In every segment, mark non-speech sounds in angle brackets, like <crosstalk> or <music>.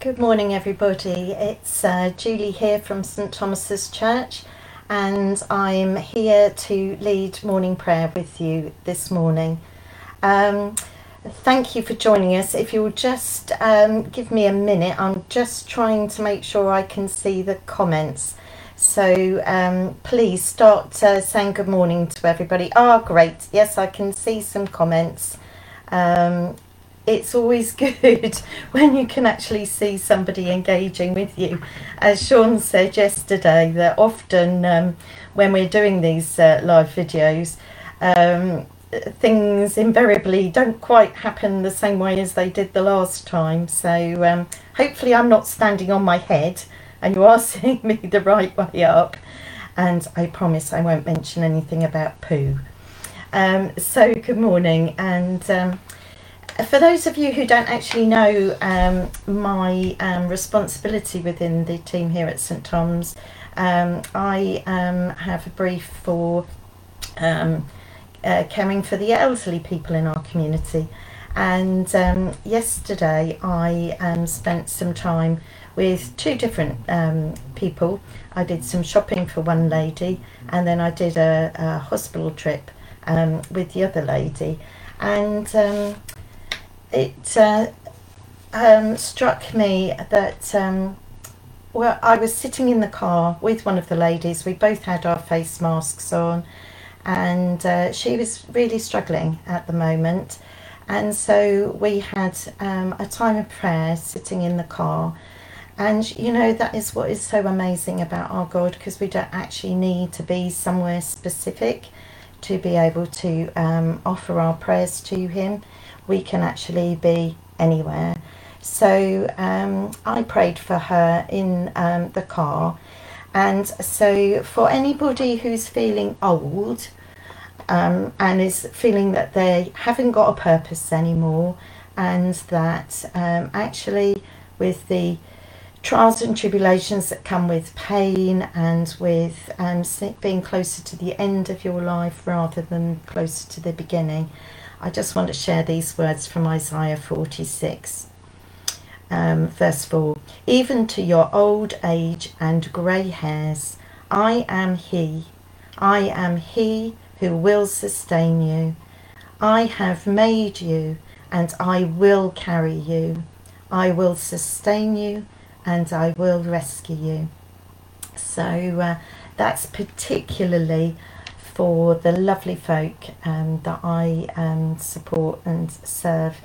Good morning, everybody. It's uh, Julie here from St Thomas's Church, and I'm here to lead morning prayer with you this morning. Um, thank you for joining us. If you'll just um, give me a minute, I'm just trying to make sure I can see the comments. So um, please start uh, saying good morning to everybody. Ah, oh, great. Yes, I can see some comments. Um, it's always <laughs> good when you can actually see somebody engaging with you. As Sean said yesterday, that often um, when we're doing these uh, live videos, um, things invariably don't quite happen the same way as they did the last time. So um, hopefully, I'm not standing on my head and you are <laughs> seeing me the right way up. And I promise I won't mention anything about poo. Um, so, good morning. And um, for those of you who don't actually know um, my um, responsibility within the team here at St Thomas, um, I um, have a brief for um, uh, caring for the elderly people in our community. And um, yesterday I spent some time with two different people. I did some shopping for one lady, and then I did a, a hospital trip with the other lady. And it uh, um, struck me that um, well, I was sitting in the car with one of the ladies. We both had our face masks on, and uh, she was really struggling at the moment. And so we had um, a time of prayer sitting in the car. And you know, that is what is so amazing about our God because we don't actually need to be somewhere specific to be able to um, offer our prayers to Him we can actually be anywhere. So um, I prayed for her in um, the car. And so, for anybody who's feeling old um, and is feeling that they haven't got a purpose anymore, and that um, actually, with the trials and tribulations that come with pain and with um, being closer to the end of your life rather than closer to the beginning, I just want to share these words from Isaiah 46, um, verse 4. Even to your old age and grey hairs, I am He. I am He who will sustain you. I have made you, and I will carry you. I will sustain you, and I will rescue you. So uh, that's particularly for the lovely folk um, that I um, support and serve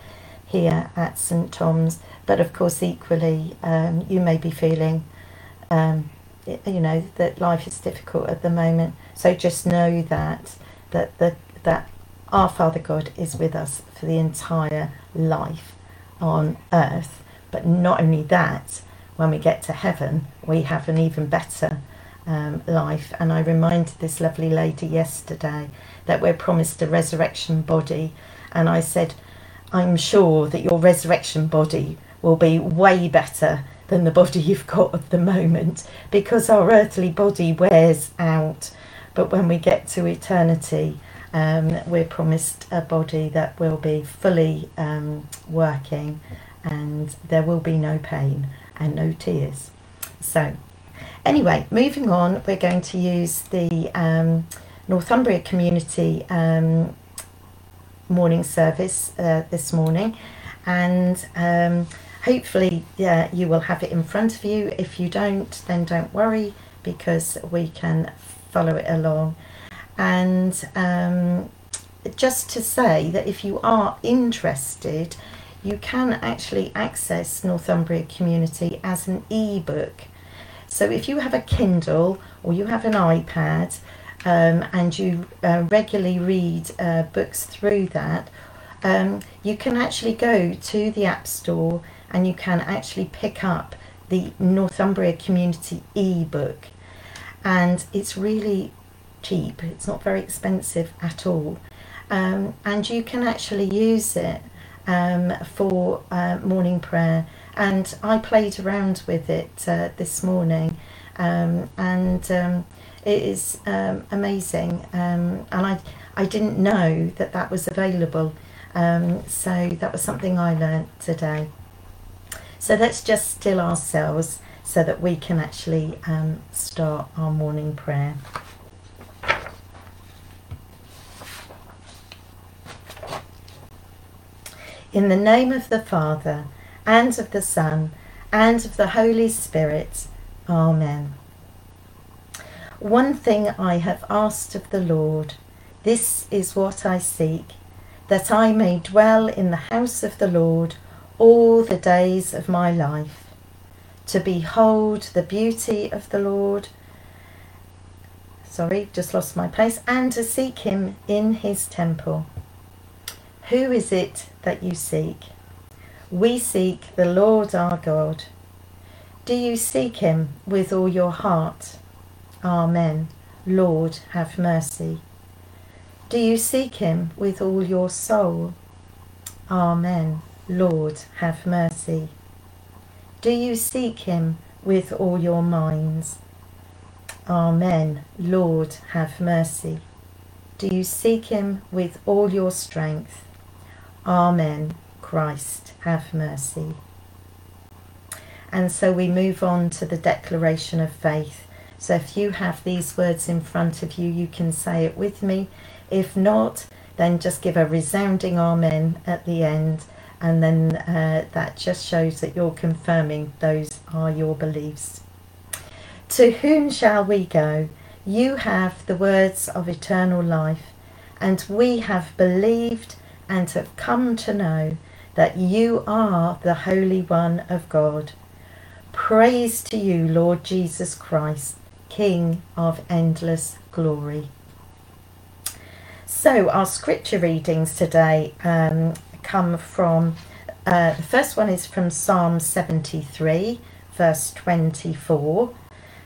here at St Thomas. But of course, equally, um, you may be feeling, um, you know, that life is difficult at the moment. So just know that that that that our Father God is with us for the entire life on earth. But not only that, when we get to heaven, we have an even better um, life. And I reminded this lovely lady yesterday that we're promised a resurrection body. And I said, I'm sure that your resurrection body will be way better than the body you've got at the moment because our earthly body wears out. But when we get to eternity, um, we're promised a body that will be fully um, working and there will be no pain and no tears. So Anyway, moving on, we're going to use the um, Northumbria Community um, morning service uh, this morning, and um, hopefully, yeah, you will have it in front of you. If you don't, then don't worry because we can follow it along. And um, just to say that if you are interested, you can actually access Northumbria Community as an e-book so if you have a Kindle or you have an iPad um, and you uh, regularly read uh, books through that, um, you can actually go to the App Store and you can actually pick up the Northumbria Community e-book. And it's really cheap, it's not very expensive at all. Um, and you can actually use it um, for uh, morning prayer and I played around with it uh, this morning, um, and um, it is um, amazing. Um, and I I didn't know that that was available, um, so that was something I learnt today. So let's just still ourselves so that we can actually start our morning prayer. In the name of the Father, and of the Son, and of the Holy Spirit. Amen. One thing I have asked of the Lord, this is what I seek, that I may dwell in the house of the Lord all the days of my life, to behold the beauty of the Lord. Sorry, just lost my place, and to seek him in his temple. Who is it that you seek? We seek the Lord our God. Do you seek him with all your heart? Amen. Lord, have mercy. Do you seek him with all your soul? Amen. Lord, have mercy. Do you seek him with all your minds? Amen. Lord, have mercy. Do you seek him with all your strength? Amen. Christ, have mercy. And so we move on to the declaration of faith. So if you have these words in front of you, you can say it with me. If not, then just give a resounding amen at the end. And then uh, that just shows that you're confirming those are your beliefs. To whom shall we go? You have the words of eternal life, and we have believed and have come to know that you are the Holy One of God. Praise to you, Lord Jesus Christ, King of endless glory. So, our scripture readings today um, come from uh, the first one is from Psalm 73, verse 24.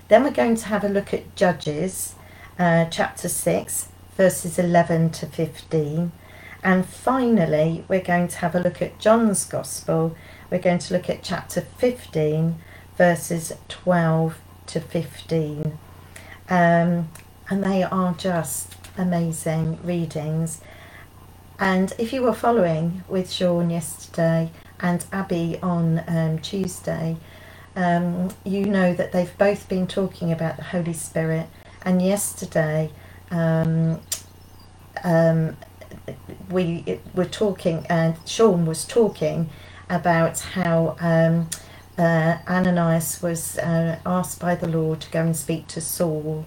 Then we're going to have a look at Judges, uh, chapter 6, verses 11 to 15. And finally, we're going to have a look at John's Gospel. We're going to look at chapter 15, verses 12 to 15. Um, and they are just amazing readings. And if you were following with Sean yesterday and Abby on um, Tuesday, um, you know that they've both been talking about the Holy Spirit. And yesterday, um, um we were talking, and Sean was talking about how um, uh, Ananias was uh, asked by the Lord to go and speak to Saul.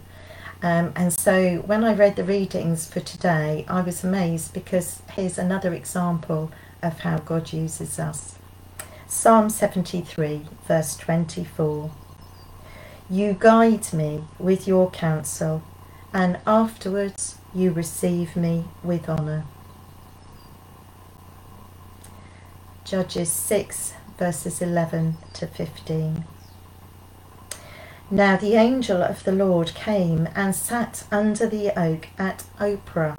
Um, and so when I read the readings for today, I was amazed because here's another example of how God uses us. Psalm 73, verse 24. You guide me with your counsel, and afterwards you receive me with honour. Judges 6, verses 11 to 15. Now the angel of the Lord came and sat under the oak at Ophrah,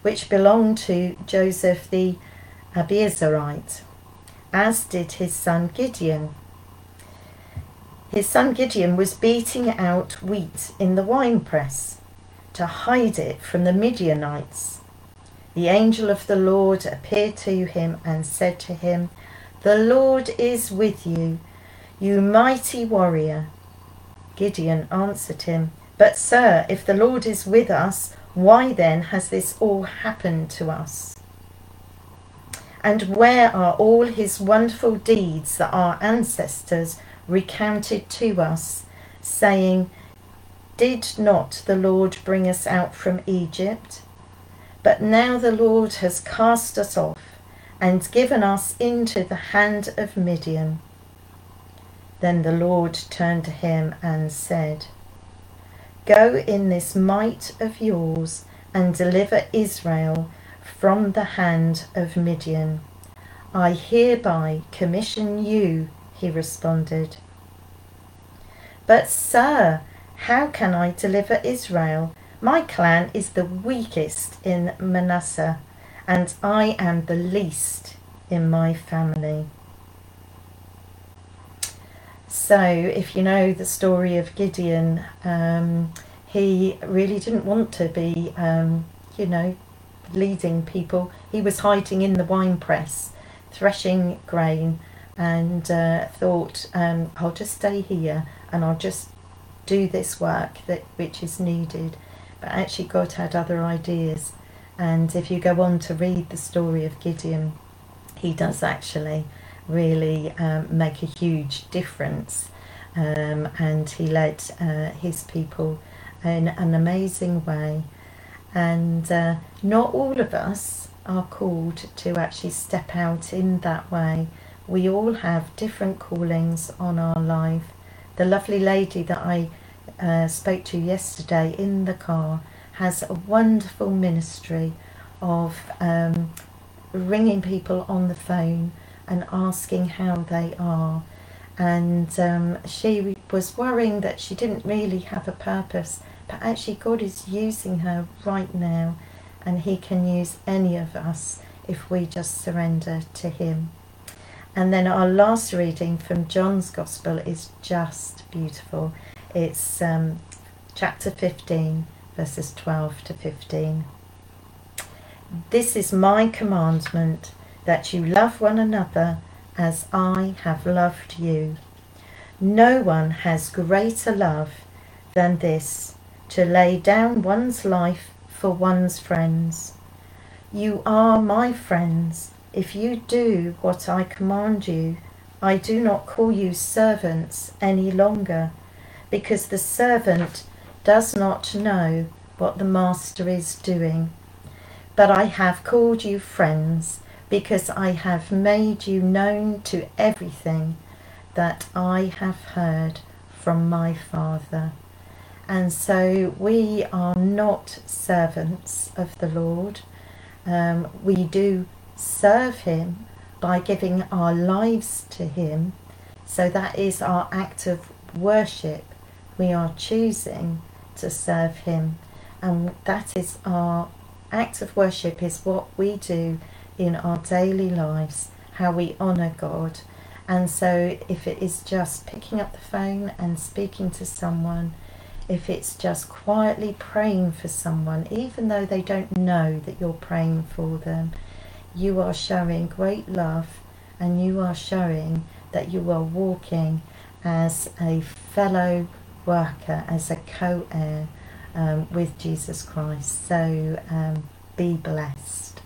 which belonged to Joash the Abiezrite, as did his son Gideon. His son Gideon was beating out wheat in the winepress to hide it from the Midianites. The angel of the Lord appeared to him and said to him, The Lord is with you, you mighty warrior. Gideon answered him, But, sir, if the Lord is with us, why then has this all happened to us? And where are all his wonderful deeds that our ancestors recounted to us, saying, did not the Lord bring us out from Egypt? But now the Lord has cast us off and given us into the hand of Midian. Then the Lord turned to him and said, Go in this might of yours and deliver Israel from the hand of Midian. I hereby commission you, he responded. But, sir, how can I deliver Israel? My clan is the weakest in Manasseh, and I am the least in my family. So, if you know the story of Gideon, um, he really didn't want to be, um, you know, leading people. He was hiding in the wine press, threshing grain and uh, thought, um, I'll just stay here and I'll just do this work that which is needed. But actually, God had other ideas. And if you go on to read the story of Gideon, he does actually really um, make a huge difference. Um, and he led uh, his people in an amazing way. And uh, not all of us are called to actually step out in that way. We all have different callings on our life. The lovely lady that I uh, spoke to yesterday in the car has a wonderful ministry of um, ringing people on the phone and asking how they are. And um, she was worrying that she didn't really have a purpose, but actually, God is using her right now, and He can use any of us if we just surrender to Him. And then our last reading from John's Gospel is just beautiful. It's um, chapter 15, verses 12 to 15. This is my commandment that you love one another as I have loved you. No one has greater love than this to lay down one's life for one's friends. You are my friends if you do what I command you. I do not call you servants any longer, because the servant does not know what the master is doing. But I have called you friends because I have made you known to everything that I have heard from my Father. And so we are not servants of the Lord. Um, we do serve Him by giving our lives to Him. So that is our act of worship. We are choosing to serve Him. And that is our act of worship, is what we do in our daily lives, how we honour God. And so, if it is just picking up the phone and speaking to someone, if it's just quietly praying for someone, even though they don't know that you're praying for them, you are showing great love and you are showing that you are walking as a fellow worker, as a co heir um, with Jesus Christ. So um, be blessed.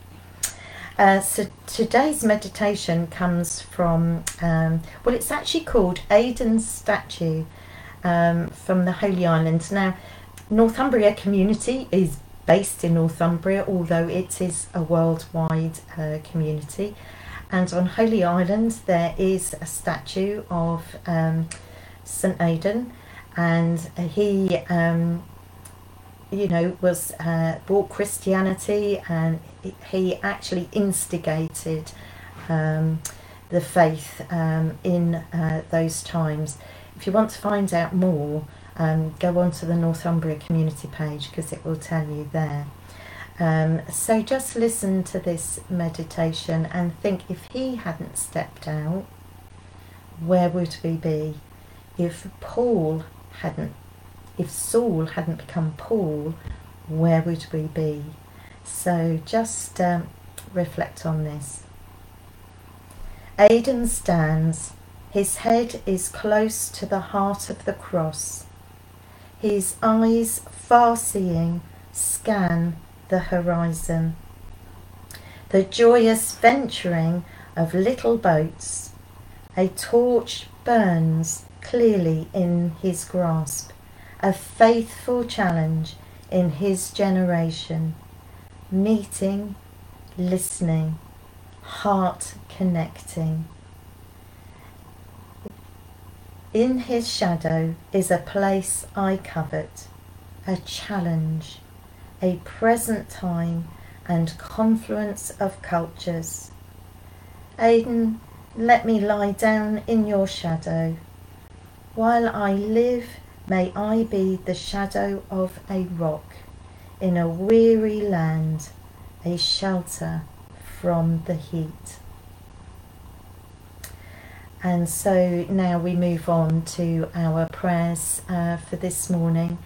Uh, so today's meditation comes from, um, well, it's actually called Aidan's Statue um, from the Holy Island. Now, Northumbria community is based in Northumbria, although it is a worldwide uh, community. And on Holy Island, there is a statue of um, St. Aidan, and he um, you know, was uh, brought Christianity and he actually instigated um, the faith um, in uh, those times. If you want to find out more, um, go on to the Northumbria community page because it will tell you there. Um, so just listen to this meditation and think if he hadn't stepped out, where would we be? If Paul hadn't if Saul hadn't become Paul, where would we be? So just um, reflect on this. Aidan stands. His head is close to the heart of the cross. His eyes, far seeing, scan the horizon. The joyous venturing of little boats. A torch burns clearly in his grasp a faithful challenge in his generation, meeting, listening, heart connecting. In his shadow is a place I covet, a challenge, a present time and confluence of cultures. Aidan, let me lie down in your shadow. While I live May I be the shadow of a rock in a weary land, a shelter from the heat. And so now we move on to our prayers uh, for this morning.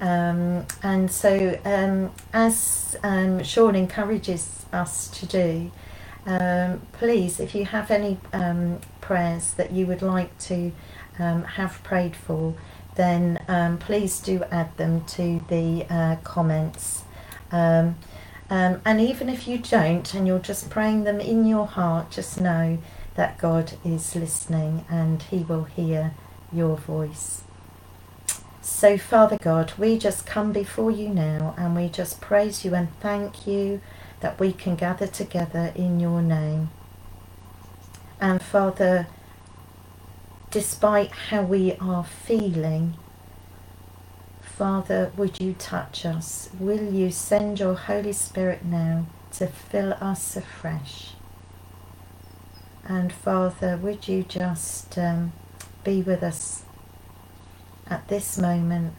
Um, and so, um, as um, Sean encourages us to do, um, please, if you have any um, prayers that you would like to um, have prayed for, then um, please do add them to the uh, comments. Um, um, and even if you don't and you're just praying them in your heart, just know that God is listening and He will hear your voice. So, Father God, we just come before you now and we just praise you and thank you that we can gather together in your name. And Father, despite how we are feeling, Father, would you touch us? Will you send your Holy Spirit now to fill us afresh? And Father, would you just um, be with us at this moment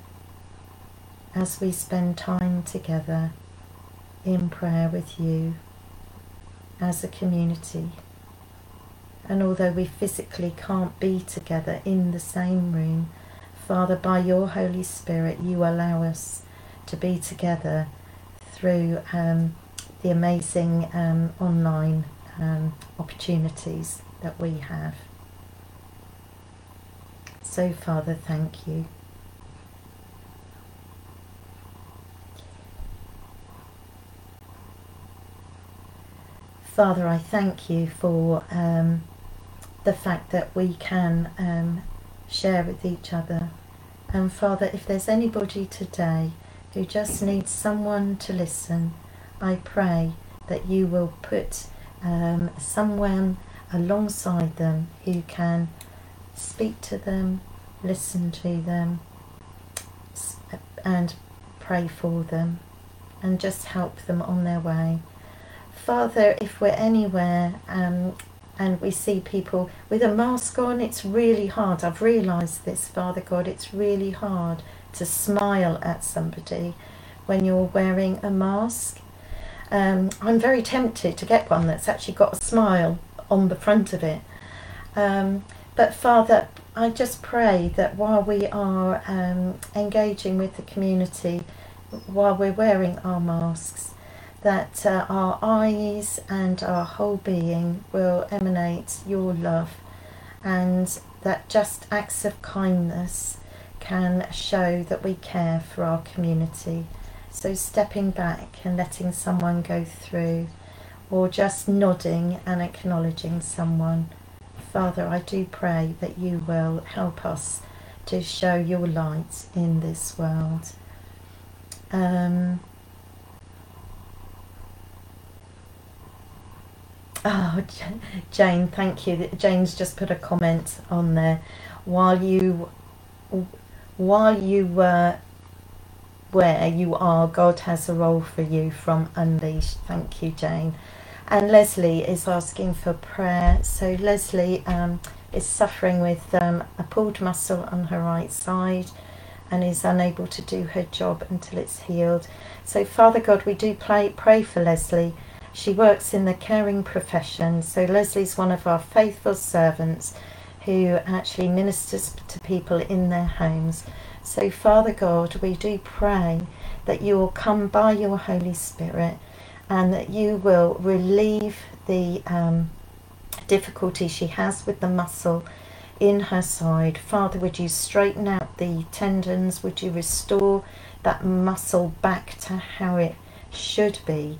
as we spend time together in prayer with you as a community. And although we physically can't be together in the same room, Father, by your Holy Spirit, you allow us to be together through um, the amazing um, online um, opportunities that we have. So, Father, thank you. Father, I thank you for um, the fact that we can um, share with each other. And Father, if there's anybody today who just needs someone to listen, I pray that you will put um, someone alongside them who can speak to them, listen to them, and pray for them, and just help them on their way. Father, if we're anywhere um, and we see people with a mask on, it's really hard. I've realised this, Father God, it's really hard to smile at somebody when you're wearing a mask. Um, I'm very tempted to get one that's actually got a smile on the front of it. Um, but Father, I just pray that while we are um, engaging with the community, while we're wearing our masks, that uh, our eyes and our whole being will emanate your love and that just acts of kindness can show that we care for our community. So stepping back and letting someone go through or just nodding and acknowledging someone. Father, I do pray that you will help us to show your light in this world. Um, Oh, Jane, thank you. Jane's just put a comment on there. While you, while you were where you are, God has a role for you from Unleashed. Thank you, Jane. And Leslie is asking for prayer. So Leslie um, is suffering with um, a pulled muscle on her right side and is unable to do her job until it's healed. So Father God, we do pray, pray for Leslie she works in the caring profession, so Leslie's one of our faithful servants who actually ministers to people in their homes. So, Father God, we do pray that you will come by your Holy Spirit and that you will relieve the um, difficulty she has with the muscle in her side. Father, would you straighten out the tendons? Would you restore that muscle back to how it should be?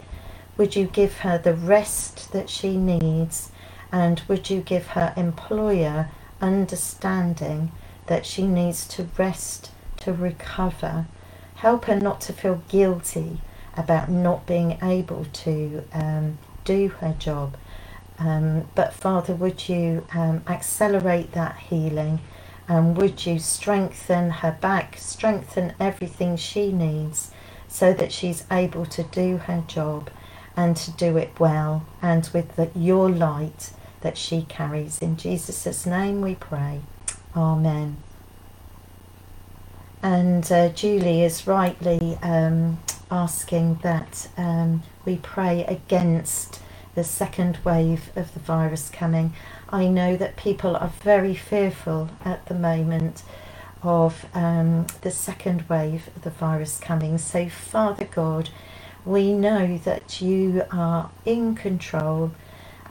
Would you give her the rest that she needs? And would you give her employer understanding that she needs to rest, to recover? Help her not to feel guilty about not being able to um, do her job. Um, but Father, would you um, accelerate that healing? And would you strengthen her back, strengthen everything she needs so that she's able to do her job? And to do it well and with the, your light that she carries. In Jesus' name we pray. Amen. And uh, Julie is rightly um, asking that um, we pray against the second wave of the virus coming. I know that people are very fearful at the moment of um, the second wave of the virus coming. So, Father God, we know that you are in control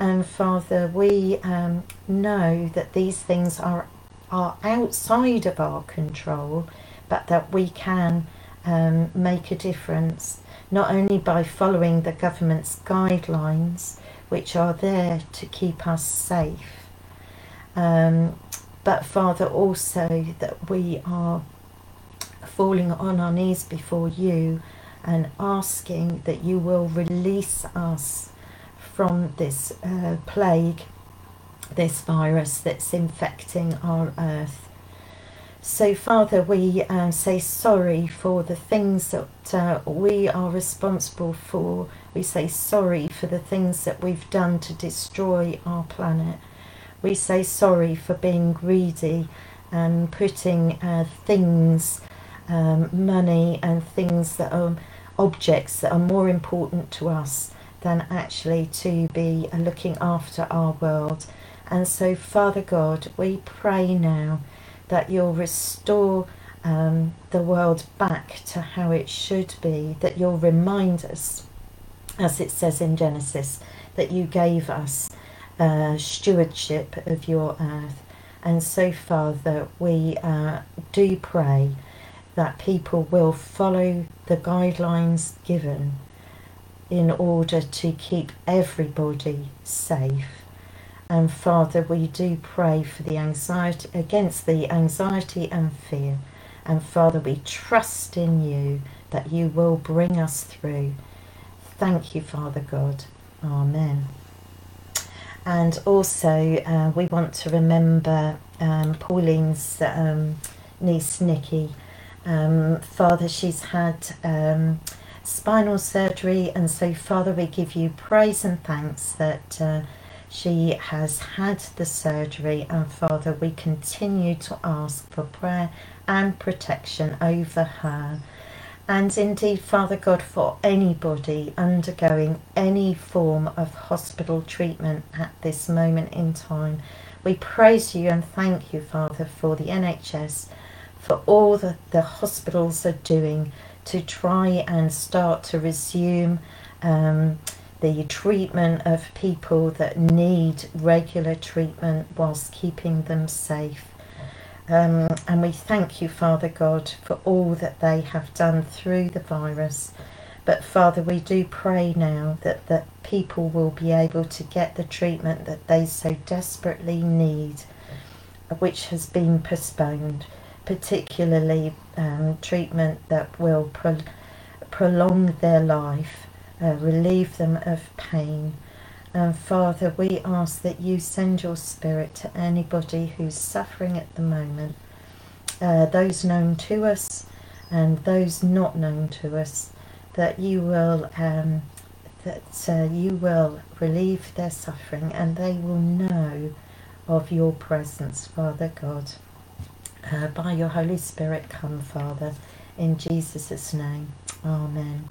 And Father, we um, know that these things are, are outside of our control, but that we can um, make a difference, not only by following the government's guidelines, which are there to keep us safe, um, but Father, also that we are falling on our knees before you and asking that you will release us from this uh, plague, this virus that's infecting our earth. So, Father, we uh, say sorry for the things that uh, we are responsible for. We say sorry for the things that we've done to destroy our planet. We say sorry for being greedy and putting uh, things, um, money, and things that are objects that are more important to us than actually to be looking after our world. And so, Father God, we pray now that you'll restore um, the world back to how it should be, that you'll remind us, as it says in Genesis, that you gave us uh, stewardship of your earth. And so, Father, we uh, do pray that people will follow the guidelines given in order to keep everybody safe. And Father, we do pray for the anxiety against the anxiety and fear. And Father, we trust in you that you will bring us through. Thank you, Father God. Amen. And also, uh, we want to remember um, Pauline's um, niece Nikki. Um, Father, she's had um, spinal surgery, and so, Father, we give you praise and thanks that. Uh, she has had the surgery, and Father, we continue to ask for prayer and protection over her. And indeed, Father God, for anybody undergoing any form of hospital treatment at this moment in time, we praise you and thank you, Father, for the NHS, for all that the hospitals are doing to try and start to resume. Um, the treatment of people that need regular treatment whilst keeping them safe. Um, and we thank you, Father God, for all that they have done through the virus. But Father, we do pray now that, that people will be able to get the treatment that they so desperately need, which has been postponed, particularly um, treatment that will pro- prolong their life uh, relieve them of pain. And Father, we ask that you send your spirit to anybody who's suffering at the moment, uh, those known to us and those not known to us, that you will um, that uh, you will relieve their suffering and they will know of your presence, Father God. Uh, by your Holy Spirit, come, Father, in Jesus' name. Amen.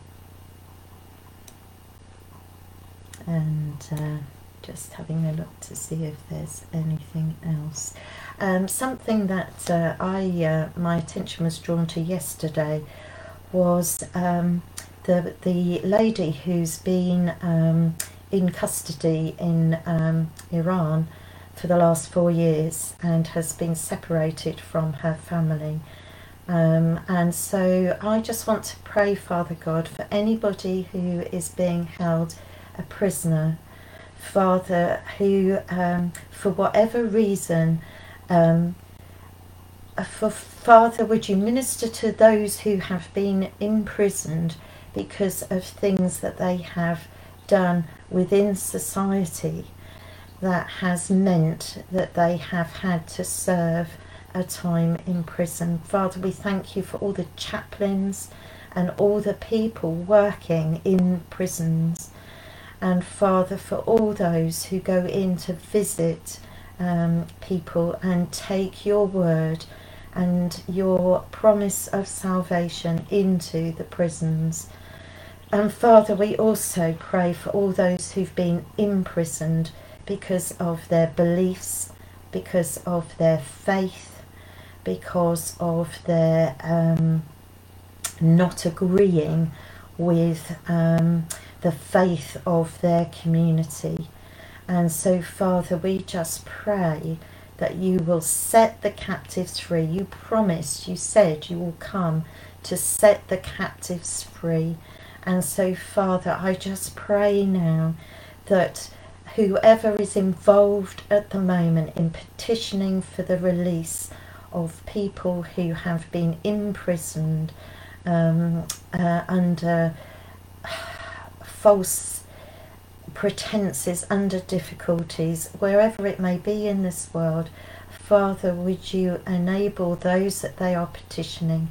and uh, just having a look to see if there's anything else. Um, something that uh, I uh, my attention was drawn to yesterday was um, the the lady who's been um, in custody in um, Iran for the last four years and has been separated from her family. Um, and so I just want to pray, Father God, for anybody who is being held a prisoner, Father, who, um, for whatever reason, um, for Father, would you minister to those who have been imprisoned because of things that they have done within society that has meant that they have had to serve a time in prison. Father, we thank you for all the chaplains and all the people working in prisons and Father, for all those who go in to visit um, people and take your word and your promise of salvation into the prisons. And Father, we also pray for all those who've been imprisoned because of their beliefs, because of their faith, because of their um, not agreeing with um, the faith of their community. And so, Father, we just pray that you will set the captives free. You promised, you said you will come to set the captives free. And so, Father, I just pray now that whoever is involved at the moment in petitioning for the release of people who have been imprisoned um, uh, under false pretenses, under difficulties, wherever it may be in this world, Father, would you enable those that they are petitioning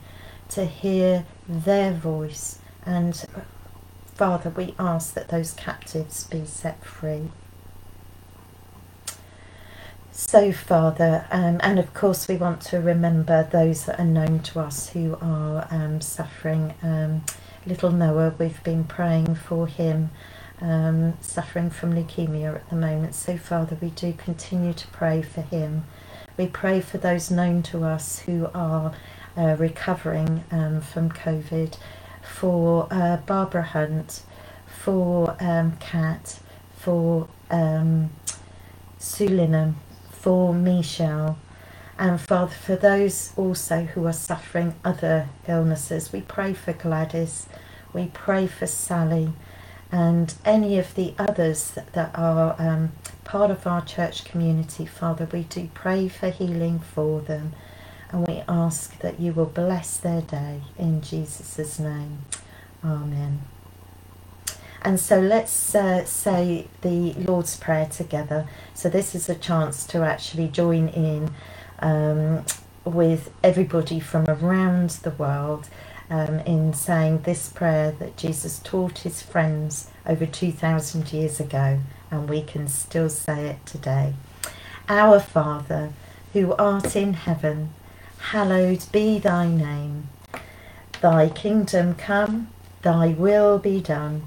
to hear their voice? And Father, we ask that those captives be set free. So, Father, um, and of course, we want to remember those that are known to us who are um, suffering. Um, little Noah, we've been praying for him, um, suffering from leukemia at the moment. So, Father, we do continue to pray for him. We pray for those known to us who are uh, recovering um, from COVID, for uh, Barbara Hunt, for um, Kat, for um, Sue Linham, for Michelle, and Father, for those also who are suffering other illnesses, we pray for Gladys, we pray for Sally, and any of the others that are um, part of our church community, Father, we do pray for healing for them, and we ask that you will bless their day in Jesus' name. Amen. And so let's uh, say the Lord's Prayer together. So this is a chance to actually join in um, with everybody from around the world um, in saying this prayer that Jesus taught his friends over 2,000 years ago, and we can still say it today. Our Father, who art in heaven, hallowed be thy name. Thy kingdom come, thy will be done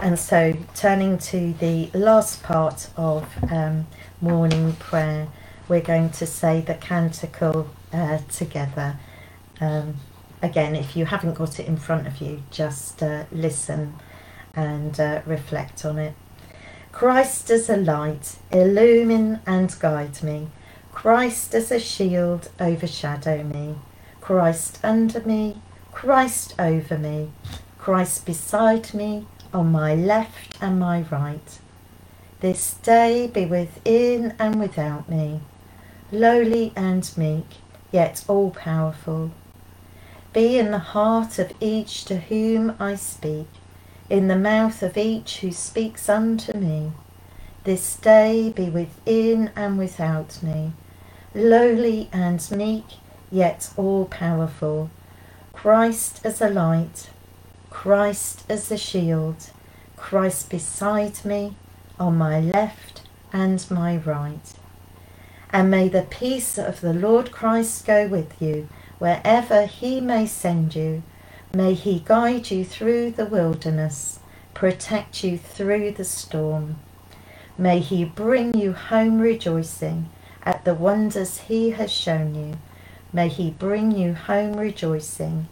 And so, turning to the last part of um, morning prayer, we're going to say the canticle uh, together. Um, again, if you haven't got it in front of you, just uh, listen and uh, reflect on it. Christ as a light, illumine and guide me. Christ as a shield, overshadow me. Christ under me, Christ over me, Christ beside me, on my left and my right. This day be within and without me, lowly and meek, yet all powerful. Be in the heart of each to whom I speak, in the mouth of each who speaks unto me. This day be within and without me, lowly and meek, yet all powerful. Christ as a light, Christ as the shield, Christ beside me, on my left and my right. And may the peace of the Lord Christ go with you wherever he may send you. May he guide you through the wilderness, protect you through the storm. May he bring you home rejoicing at the wonders he has shown you. May he bring you home rejoicing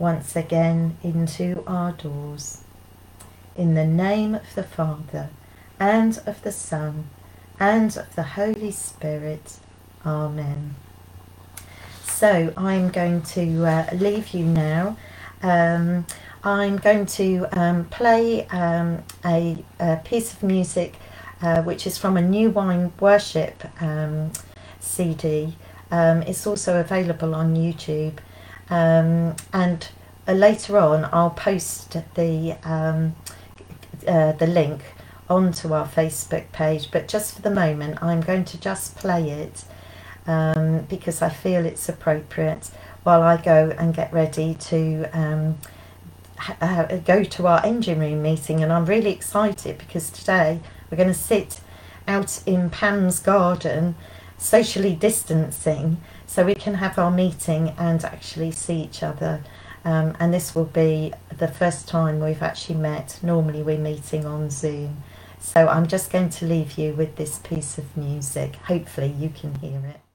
once again into our doors. In the name of the Father, and of the Son, and of the Holy Spirit. Amen. So I'm going to uh, leave you now. Um, I'm going to um, play um, a, a, piece of music uh, which is from a New Wine Worship um, CD. Um, it's also available on YouTube. Um, and uh, later on, I'll post the um, uh, the link onto our Facebook page. But just for the moment, I'm going to just play it um, because I feel it's appropriate while I go and get ready to um, uh, go to our engine room meeting. And I'm really excited because today we're going to sit out in Pam's garden, socially distancing, so we can have our meeting and actually see each other. Um, and this will be the first time we've actually met. Normally, we're meeting on Zoom. So I'm just going to leave you with this piece of music. Hopefully, you can hear it.